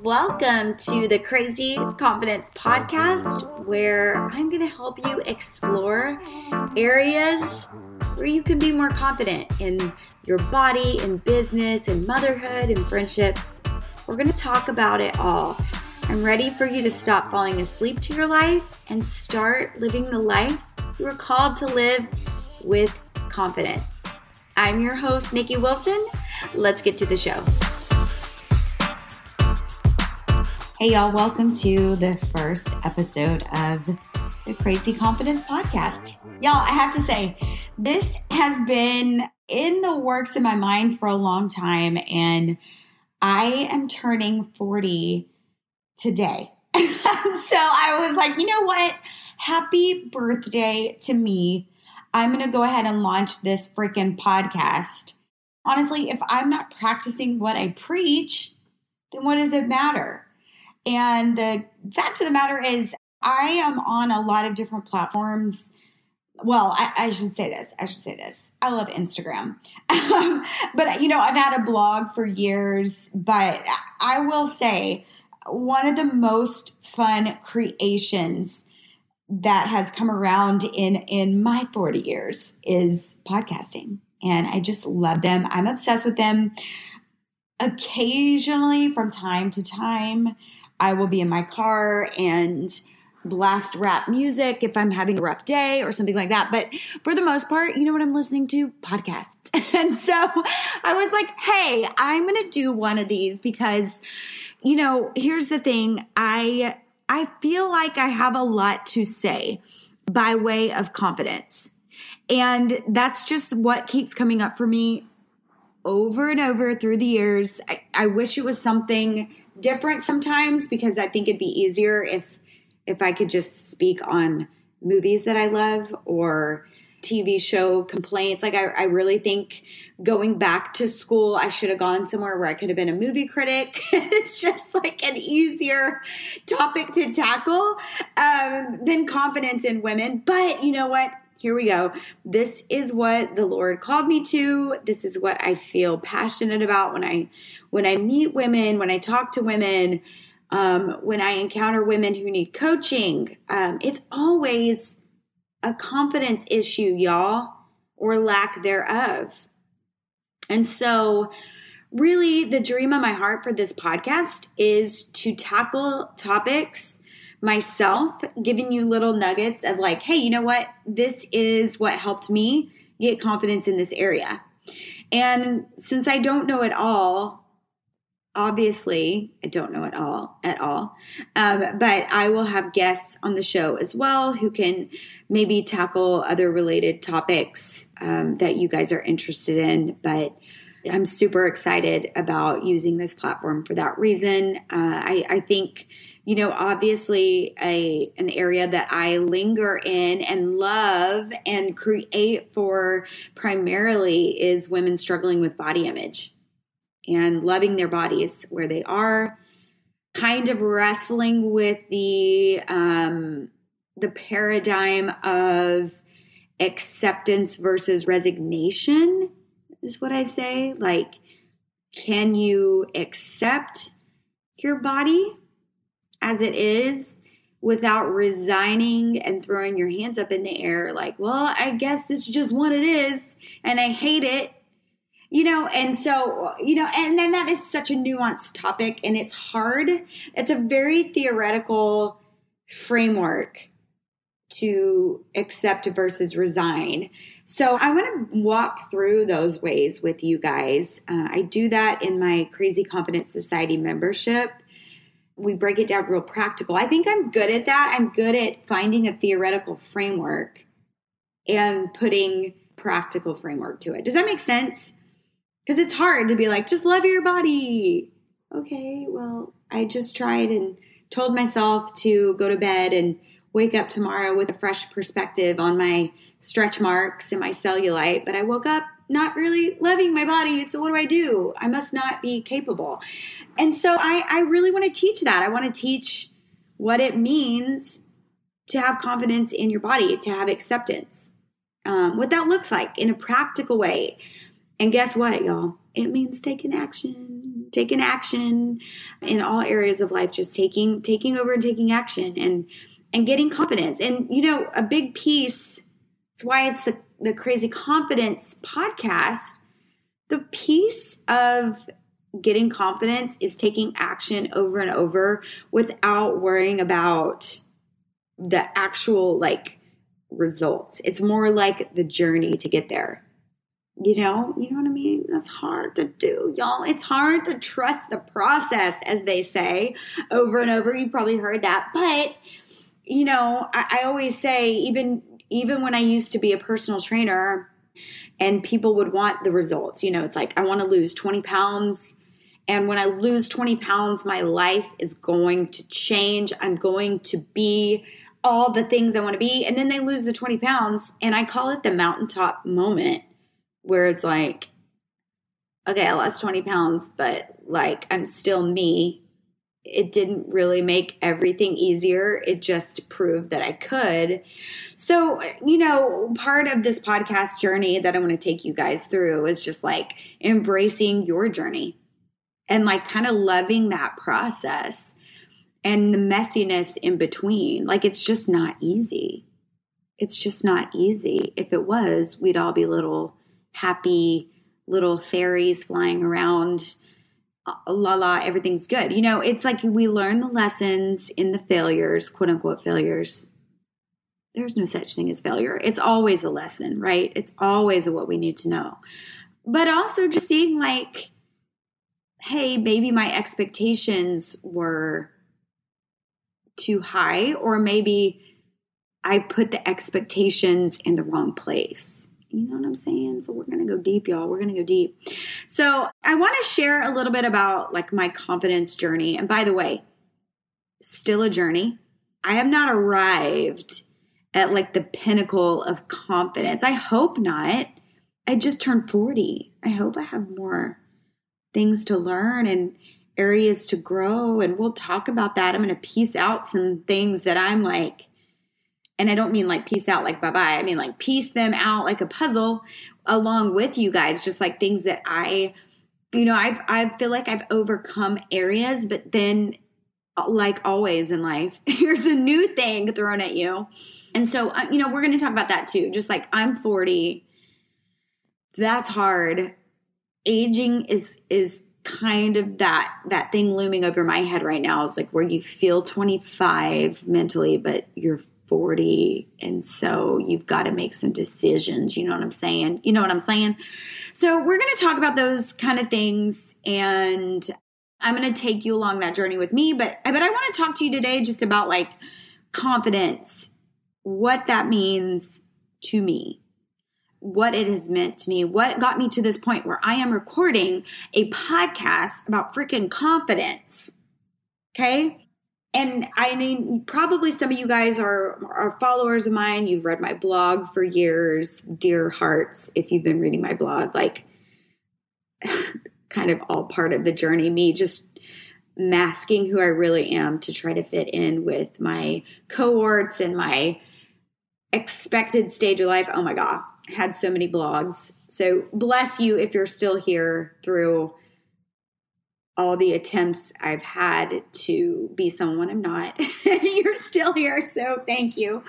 Welcome to the Crazy Confidence Podcast, where I'm going to help you explore areas where you can be more confident in your body, in business, in motherhood, in friendships. We're going to talk about it all. I'm ready for you to stop falling asleep to your life and start living the life you are called to live with confidence. I'm your host, Nicki Wilson. Let's get to the show. Hey, y'all, welcome to the first episode of the Crazy Confidence Podcast. Y'all, I have to say, this has been in the works in my mind for a long time, and I am turning 40 today. so I was like, you know what? Happy birthday to me. I'm going to go ahead and launch this freaking podcast. Honestly, if I'm not practicing what I preach, then what does it matter? And the fact of the matter is, I am on a lot of different platforms. Well, I, I should say this. I should say this. I love Instagram. Um, but, you know, I've had a blog for years, but I will say one of the most fun creations that has come around in in my 40 years is podcasting and i just love them i'm obsessed with them occasionally from time to time I will be in my car and blast rap music if I'm having a rough day or something like that. But for the most part, you know what I'm listening to? Podcasts. And so I was like, hey, I'm going to do one of these because, you know, here's the thing. I, I feel like I have a lot to say by way of confidence. And that's just what keeps coming up for me over and over through the years. I, I wish it was something different sometimes because I think it'd be easier if if I could just speak on movies that I love or TV show complaints. Like I, I really think going back to school, I should have gone somewhere where I could have been a movie critic. it's just like an easier topic to tackle um, than confidence in women. But you know what? Here we go. This is what the Lord called me to. This is what I feel passionate about when I when I meet women, when I talk to women, um, when I encounter women who need coaching. Um, it's always a confidence issue, y'all, or lack thereof. And so, really, the dream of my heart for this podcast is to tackle topics myself, giving you little nuggets of like, hey, you know what? This is what helped me get confidence in this area. And since I don't know it all, obviously, I don't know it all at all, um, but I will have guests on the show as well who can maybe tackle other related topics um, that you guys are interested in. But I'm super excited about using this platform for that reason. Uh, I, I think you know, obviously a an area that I linger in and love and create for primarily is women struggling with body image and loving their bodies where they are, kind of wrestling with the um, the paradigm of acceptance versus resignation is what I say. Like, can you accept your body? As it is without resigning and throwing your hands up in the air like, well, I guess this is just what it is and I hate it. You know, and so, you know, and then that is such a nuanced topic and it's hard. It's a very theoretical framework to accept versus resign. So I want to walk through those ways with you guys. Uh, I do that in my Crazy Confidence Society membership we break it down real practical. I think I'm good at that. I'm good at finding a theoretical framework and putting practical framework to it. Does that make sense? Because it's hard to be like, just love your body. Okay, well, I just tried and told myself to go to bed and wake up tomorrow with a fresh perspective on my stretch marks and my cellulite, but I woke up not really loving my body. So what do I do? I must not be capable. And so I, I really want to teach that. I want to teach what it means to have confidence in your body, to have acceptance, um, what that looks like in a practical way. And guess what, y'all? It means taking action. taking action in all areas of life, just taking taking over and taking action and and getting confidence. And you know, a big piece, it's why it's the the crazy confidence podcast. The piece of getting confidence is taking action over and over without worrying about the actual like results. It's more like the journey to get there. You know, you know what I mean? That's hard to do, y'all. It's hard to trust the process, as they say over and over. You've probably heard that. But, you know, I, I always say, even even when I used to be a personal trainer and people would want the results, you know, it's like I want to lose 20 pounds. And when I lose 20 pounds, my life is going to change. I'm going to be all the things I want to be. And then they lose the 20 pounds. And I call it the mountaintop moment where it's like, okay, I lost 20 pounds, but like I'm still me. It didn't really make everything easier. It just proved that I could. So, you know, part of this podcast journey that I want to take you guys through is just like embracing your journey and like kind of loving that process and the messiness in between. Like it's just not easy. It's just not easy. If it was, we'd all be little happy little fairies flying around. La la, everything's good. You know, it's like we learn the lessons in the failures, quote unquote failures. There's no such thing as failure. It's always a lesson, right? It's always what we need to know. But also just seeing like, hey, maybe my expectations were too high, or maybe I put the expectations in the wrong place. You know what I'm saying? So we're going to go deep, y'all. We're going to go deep. So I want to share a little bit about like my confidence journey. And by the way, still a journey. I have not arrived at like the pinnacle of confidence. I hope not. I just turned 40. I hope I have more things to learn and areas to grow. And we'll talk about that. I'm going to piece out some things that I'm like, and I don't mean like piece out like bye bye. I mean like piece them out like a puzzle along with you guys, just like things that I, you know, I've, I feel like I've overcome areas, but then like always in life, here's a new thing thrown at you. And so, uh, you know, we're going to talk about that too. Just like I'm 40, that's hard. Aging is, is kind of that that thing looming over my head right now is like where you feel 25 mentally but you're 40 and so you've got to make some decisions you know what i'm saying you know what i'm saying so we're going to talk about those kind of things and i'm going to take you along that journey with me but but i want to talk to you today just about like confidence what that means to me what it has meant to me, what got me to this point where I am recording a podcast about freaking confidence. Okay. And I mean, probably some of you guys are, are followers of mine. You've read my blog for years, dear hearts, if you've been reading my blog, like kind of all part of the journey, me just masking who I really am to try to fit in with my cohorts and my expected stage of life. Oh my God had so many blogs. So bless you if you're still here through all the attempts I've had to be someone I'm not. you're still here, so thank you.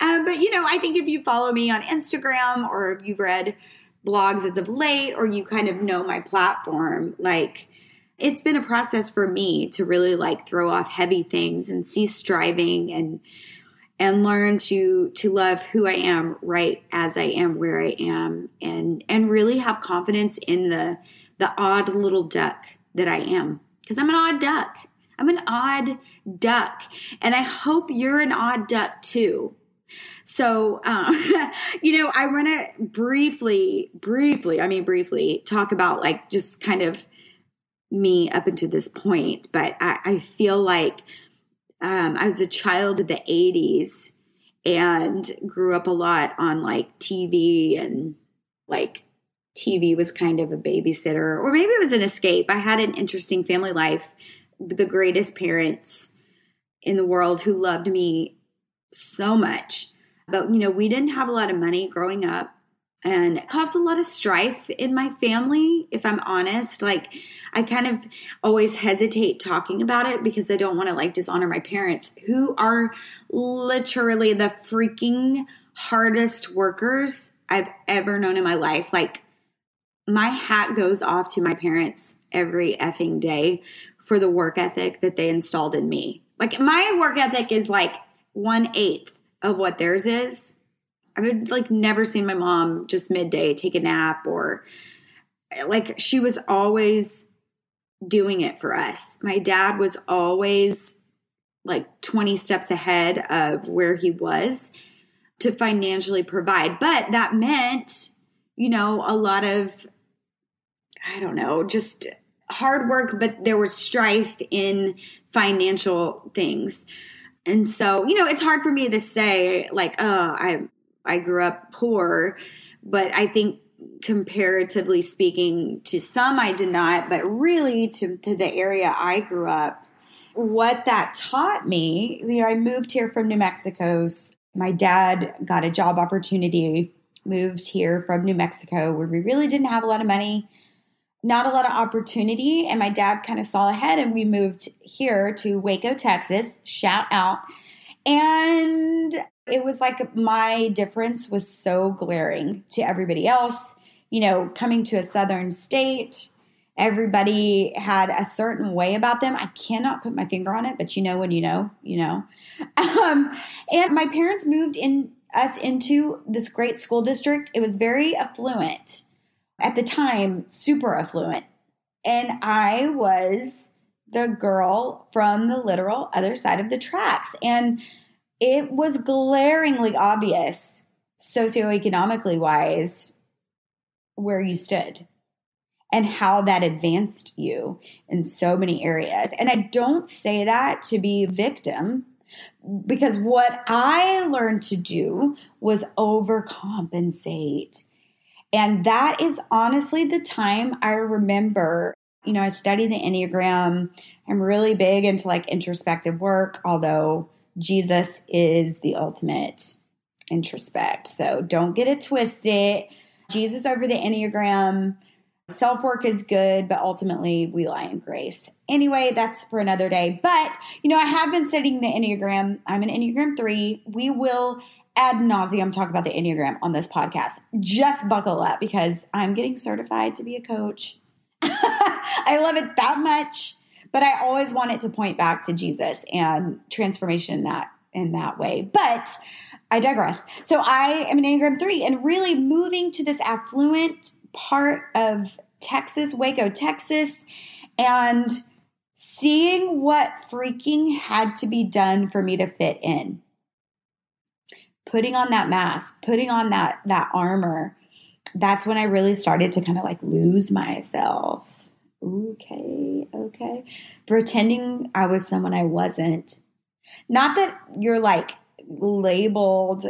Um, but you know, I think if you follow me on Instagram or if you've read blogs as of late or you kind of know my platform, like it's been a process for me to really like throw off heavy things and cease striving and and learn to to love who I am right as I am where I am and and really have confidence in the the odd little duck that I am because I'm an odd duck. I'm an odd duck and I hope you're an odd duck too. So, um, you know, I want to briefly, briefly, I mean, briefly talk about like just kind of me up until this point, but I, I feel like um, I was a child of the 80s and grew up a lot on like TV and like TV was kind of a babysitter, or maybe it was an escape. I had an interesting family life, the greatest parents in the world who loved me so much. But, you know, we didn't have a lot of money growing up and it caused a lot of strife in my family, if I'm honest. Like, I kind of always hesitate talking about it because I don't want to like dishonor my parents who are literally the freaking hardest workers I've ever known in my life. Like, my hat goes off to my parents every effing day for the work ethic that they installed in me. Like, my work ethic is like one eighth of what theirs is. I've like never seen my mom just midday take a nap or like she was always doing it for us. My dad was always like 20 steps ahead of where he was to financially provide. But that meant, you know, a lot of, I don't know, just hard work, but there was strife in financial things. And so, you know, it's hard for me to say like, oh, I I grew up poor, but I think comparatively speaking to some I did not, but really to, to the area I grew up, what that taught me, you know, I moved here from New Mexico's my dad got a job opportunity, moved here from New Mexico where we really didn't have a lot of money, not a lot of opportunity. And my dad kind of saw ahead and we moved here to Waco, Texas. Shout out. And it was like my difference was so glaring to everybody else. You know, coming to a southern state, everybody had a certain way about them. I cannot put my finger on it, but you know when you know, you know. Um, and my parents moved in us into this great school district. It was very affluent at the time, super affluent. And I was the girl from the literal other side of the tracks. And it was glaringly obvious, socioeconomically wise, where you stood and how that advanced you in so many areas. And I don't say that to be victim because what I learned to do was overcompensate. And that is honestly the time I remember, you know, I study the Enneagram. I'm really big into like introspective work, although Jesus is the ultimate introspect. So don't get it twisted. Jesus over the Enneagram Self work is good, but ultimately we lie in grace. Anyway, that's for another day. But, you know, I have been studying the Enneagram. I'm an Enneagram 3. We will ad nauseum talk about the Enneagram on this podcast. Just buckle up because I'm getting certified to be a coach. I love it that much, but I always want it to point back to Jesus and transformation in that in that way. But I digress. So I am an Enneagram 3 and really moving to this affluent part of Texas, Waco, Texas, and seeing what freaking had to be done for me to fit in. Putting on that mask, putting on that that armor, that's when I really started to kind of like lose myself. Okay, okay. Pretending I was someone I wasn't. Not that you're like labeled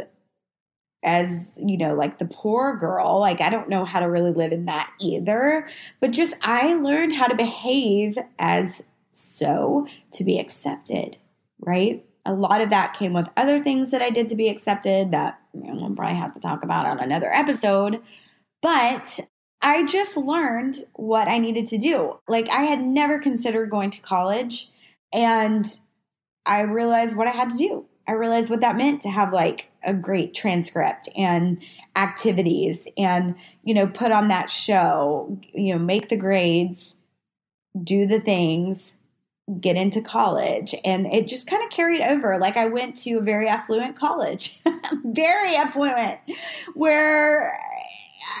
as you know like the poor girl like i don't know how to really live in that either but just i learned how to behave as so to be accepted right a lot of that came with other things that i did to be accepted that you know, we'll probably have to talk about on another episode. But i just learned what i needed to do. Like i had never considered going to college and i realized what i had to do. I realized what that meant to have like a great transcript and activities and, you know, put on that show, you know, make the grades, do the things, get into college. And it just kind of carried over. Like I went to a very affluent college, very affluent, where,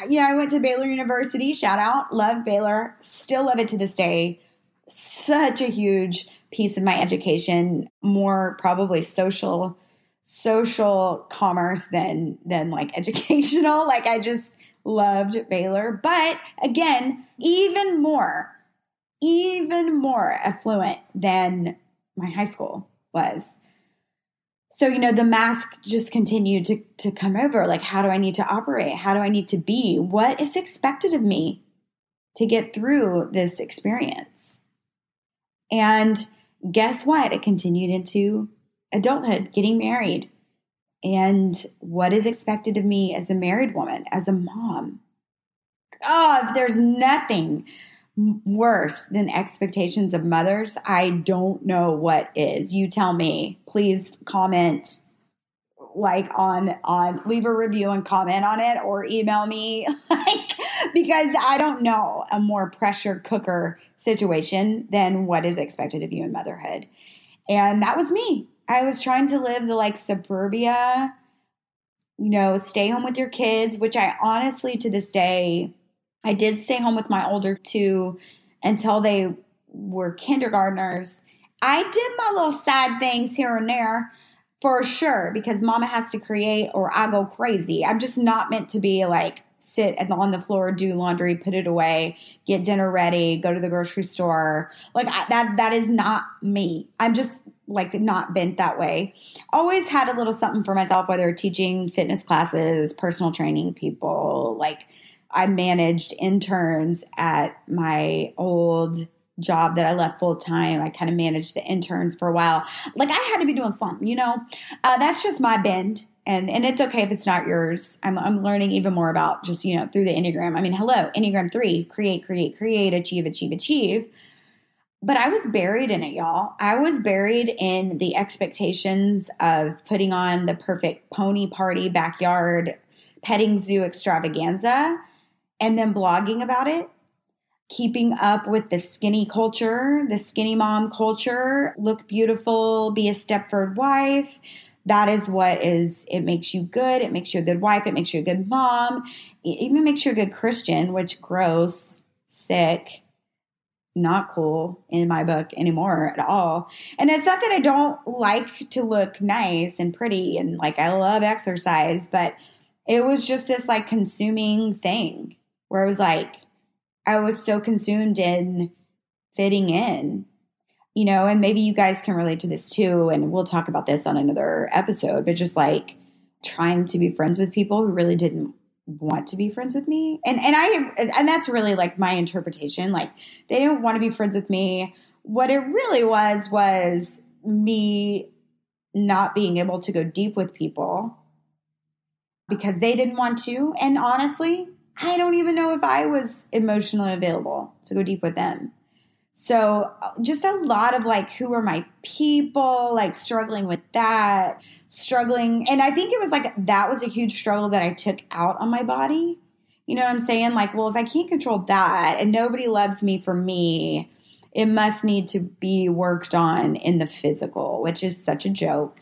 you know, I went to Baylor University. Shout out, love Baylor, still love it to this day. Such a huge piece of my education more probably social social commerce than than like educational like i just loved baylor but again even more even more affluent than my high school was so you know the mask just continued to to come over like how do i need to operate how do i need to be what is expected of me to get through this experience and guess what? It continued into adulthood, getting married. And what is expected of me as a married woman, as a mom? Oh, there's nothing worse than expectations of mothers, I don't know what is. You tell me. Please comment like on on leave a review and comment on it or email me like because I don't know a more pressure cooker situation than what is expected of you in motherhood. And that was me. I was trying to live the like suburbia, you know, stay home with your kids, which I honestly to this day I did stay home with my older two until they were kindergartners. I did my little side things here and there for sure because mama has to create or I go crazy. I'm just not meant to be like sit on the floor, do laundry, put it away, get dinner ready, go to the grocery store. Like I, that that is not me. I'm just like not bent that way. Always had a little something for myself whether teaching fitness classes, personal training people, like I managed interns at my old job that I left full time. I kind of managed the interns for a while. Like I had to be doing something, you know. Uh, that's just my bend, and and it's okay if it's not yours. I'm I'm learning even more about just you know through the enneagram. I mean, hello, enneagram three: create, create, create, achieve, achieve, achieve. But I was buried in it, y'all. I was buried in the expectations of putting on the perfect pony party backyard petting zoo extravaganza and then blogging about it keeping up with the skinny culture, the skinny mom culture, look beautiful, be a Stepford wife. That is what is, it makes you good. It makes you a good wife. It makes you a good mom. It even makes you a good Christian, which gross, sick, not cool in my book anymore at all. And it's not that I don't like to look nice and pretty and like I love exercise, but it was just this like consuming thing where I was like, I was so consumed in fitting in, you know, and maybe you guys can relate to this too. And we'll talk about this on another episode, but just like trying to be friends with people who really didn't want to be friends with me. And, and I, and that's really like my interpretation. Like they didn't want to be friends with me. What it really was, was me not being able to go deep with people because they didn't want to. And honestly, I don't even know if I was emotionally available to go deep with them. So, just a lot of like, who are my people, like struggling with that, struggling. And I think it was like that was a huge struggle that I took out on my body. You know what I'm saying? Like, well, if I can't control that and nobody loves me for me, it must need to be worked on in the physical, which is such a joke.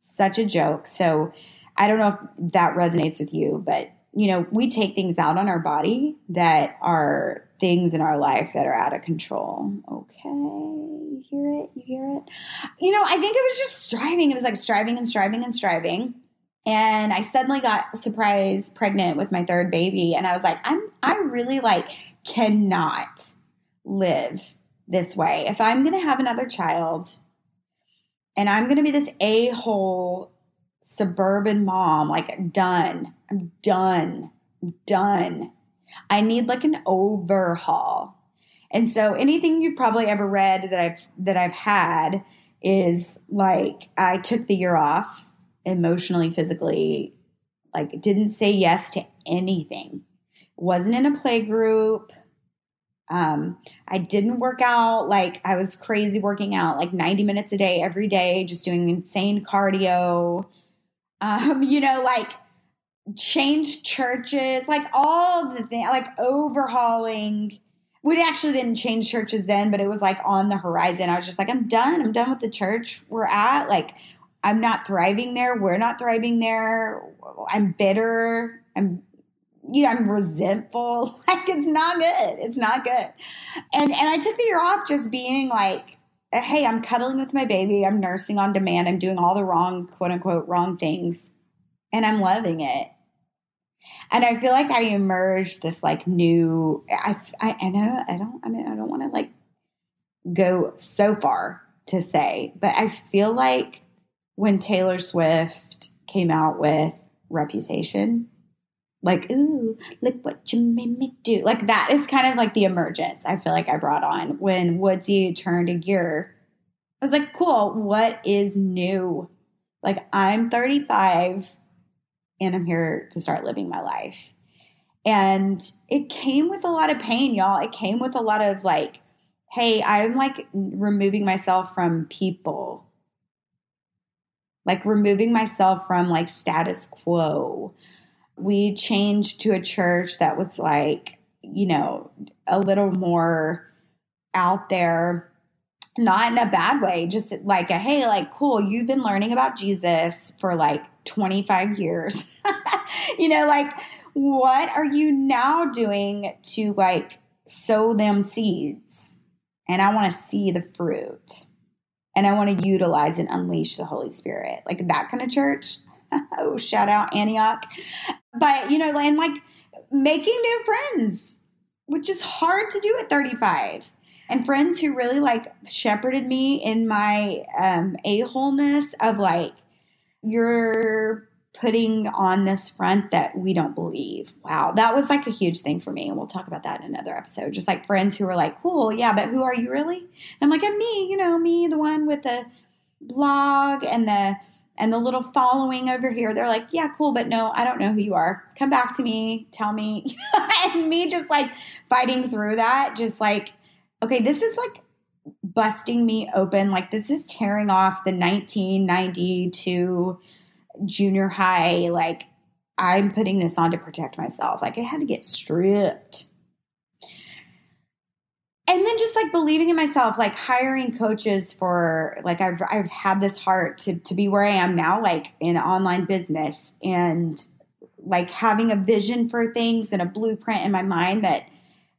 Such a joke. So, I don't know if that resonates with you, but you know, we take things out on our body that are things in our life that are out of control. Okay, you hear it? You hear it? You know, I think it was just striving. It was like striving and striving and striving. And I suddenly got surprise pregnant with my third baby. And I was like, I'm, I really like cannot live this way. If I'm going to have another child and I'm going to be this a hole suburban mom, like done. I'm done. I'm done. I need like an overhaul. And so anything you've probably ever read that I've that I've had is like I took the year off emotionally, physically, like didn't say yes to anything. Wasn't in a play group. Um, I didn't work out like I was crazy working out like 90 minutes a day every day, just doing insane cardio um, you know, like change churches, like all the things, like overhauling. We actually didn't change churches then, but it was like on the horizon. I was just like, I'm done. I'm done with the church we're at. Like, I'm not thriving there. We're not thriving there. I'm bitter. I'm, you know, I'm resentful. Like, it's not good. It's not good. And and I took the year off just being like, hey, I'm cuddling with my baby, I'm nursing on demand, I'm doing all the wrong, quote unquote, wrong things, and I'm loving it. And I feel like I emerged this like new. I I, I know I don't I mean I don't want to like go so far to say, but I feel like when Taylor Swift came out with Reputation, like, ooh, look what you made me do. Like that is kind of like the emergence I feel like I brought on when Woodsy turned a gear. I was like, cool, what is new? Like I'm 35 and I'm here to start living my life. And it came with a lot of pain, y'all. It came with a lot of like, hey, I'm like removing myself from people, like removing myself from like status quo. We changed to a church that was like, you know, a little more out there not in a bad way, just like a hey, like cool, you've been learning about Jesus for like 25 years. you know, like what are you now doing to like sow them seeds? And I want to see the fruit. And I want to utilize and unleash the Holy Spirit. Like that kind of church. oh, shout out Antioch. But, you know, and like making new friends, which is hard to do at 35 and friends who really like shepherded me in my um, a wholeness of like, you're putting on this front that we don't believe. Wow, that was like a huge thing for me. And we'll talk about that in another episode. Just like friends who were like, cool, yeah, but who are you really? And I'm like, I'm me, you know, me, the one with the blog and the and the little following over here. They're like, yeah, cool, but no, I don't know who you are. Come back to me, tell me. and me just like fighting through that, just like okay, this is like busting me open. Like this is tearing off the 1992 junior high. Like I'm putting this on to protect myself. Like I had to get stripped. And then just like believing in myself, like hiring coaches for like I've I've had this heart to to be where I am now, like in online business and like having a vision for things and a blueprint in my mind that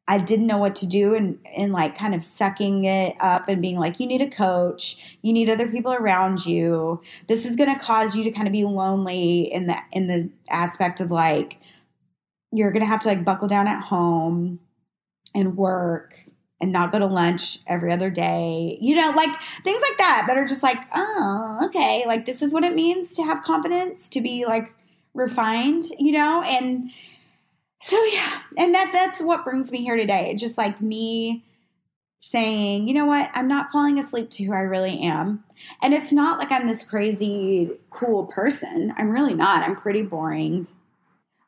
I didn't know what to do and and like kind of sucking it up and being like you need a coach, you need other people around you. This is going to cause you to kind of be lonely in the in the aspect of like you're going to have to like buckle down at home and work and not go to lunch every other day. You know, like things like that that are just like, "Oh, okay, like this is what it means to have confidence, to be like refined, you know?" And so yeah, and that that's what brings me here today. Just like me saying, you know what, I'm not falling asleep to who I really am. And it's not like I'm this crazy cool person. I'm really not. I'm pretty boring.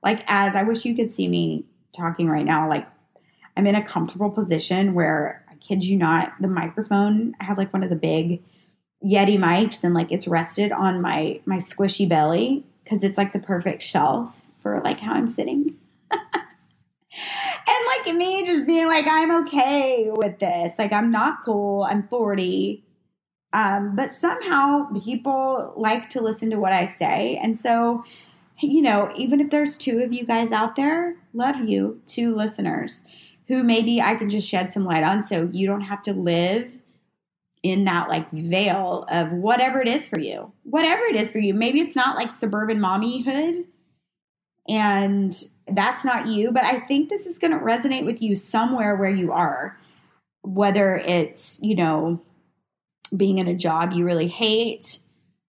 Like as I wish you could see me talking right now, like I'm in a comfortable position where I kid you not, the microphone, I have like one of the big Yeti mics and like it's rested on my my squishy belly because it's like the perfect shelf for like how I'm sitting me just being like, I'm okay with this. Like, I'm not cool. I'm 40. Um, but somehow people like to listen to what I say. And so, you know, even if there's two of you guys out there, love you, two listeners who maybe I can just shed some light on so you don't have to live in that like veil of whatever it is for you. Whatever it is for you. Maybe it's not like suburban mommyhood and that's not you, but I think this is going to resonate with you somewhere where you are, whether it's, you know, being in a job you really hate,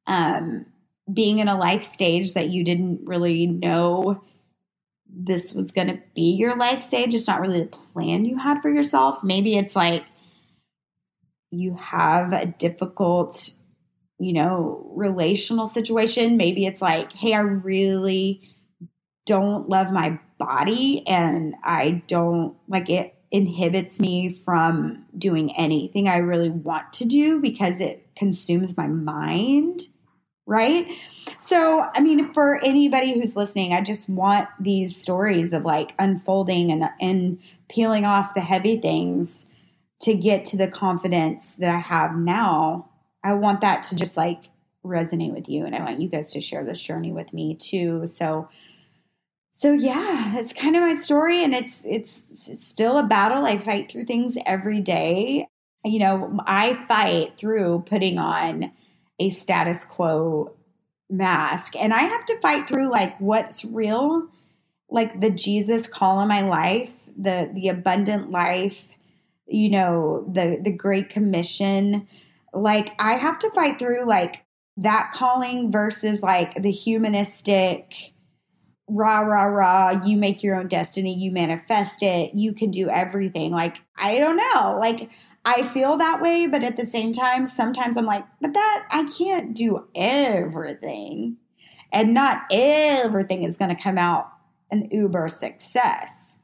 um, being in a life stage that you didn't really know this was going to be your life stage. It's not really the plan you had for yourself. Maybe it's like you have a difficult, you know, relational situation. Maybe it's like, hey, I really don't love my body and I don't like it inhibits me from doing anything I really want to do because it consumes my mind. Right. So, I mean, for anybody who's listening, I just want these stories of like unfolding and, and peeling off the heavy things to get to the confidence that I have now. I want that to just like resonate with you. And I want you guys to share this journey with me too. So, so mm-hmm. yeah, it's kind of my story and it's, it's it's still a battle. I fight through things every day. You know, I fight through putting on a status quo mask and I have to fight through like what's real, like the Jesus call in my life, the the abundant life, you know, the the great commission. Like I have to fight through like that calling versus like the humanistic rah, rah, rah, you make your own destiny, you manifest it, you can do everything. Like, I don't know. Like, I feel that way, but at the same time, sometimes I'm like, but that, I can't do everything. And not everything is going to come out an uber success.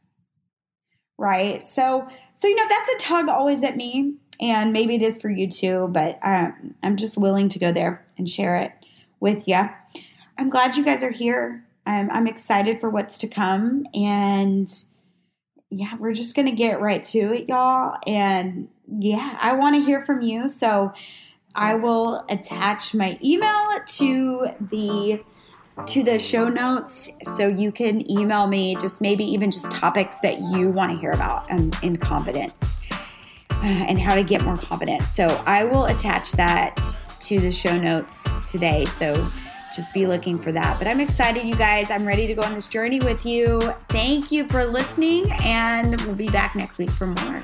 Right? So so you know that's a tug always at me and maybe it is for you too, but um, I'm just willing to go there and share it with you. I'm glad you guys are here. I'm, I'm excited for what's to come and yeah, we're just going to get right to it, y'all. And yeah, I want to hear from you. So I will attach my email to the to the show notes so you can email me just maybe even just topics that you want to hear about um, in confidence uh, and how to get more confidence. So I will attach that to the show notes today. So just be looking for that. But I'm excited, you guys. I'm ready to go on this journey with you. Thank you for listening, and we'll be back next week for more.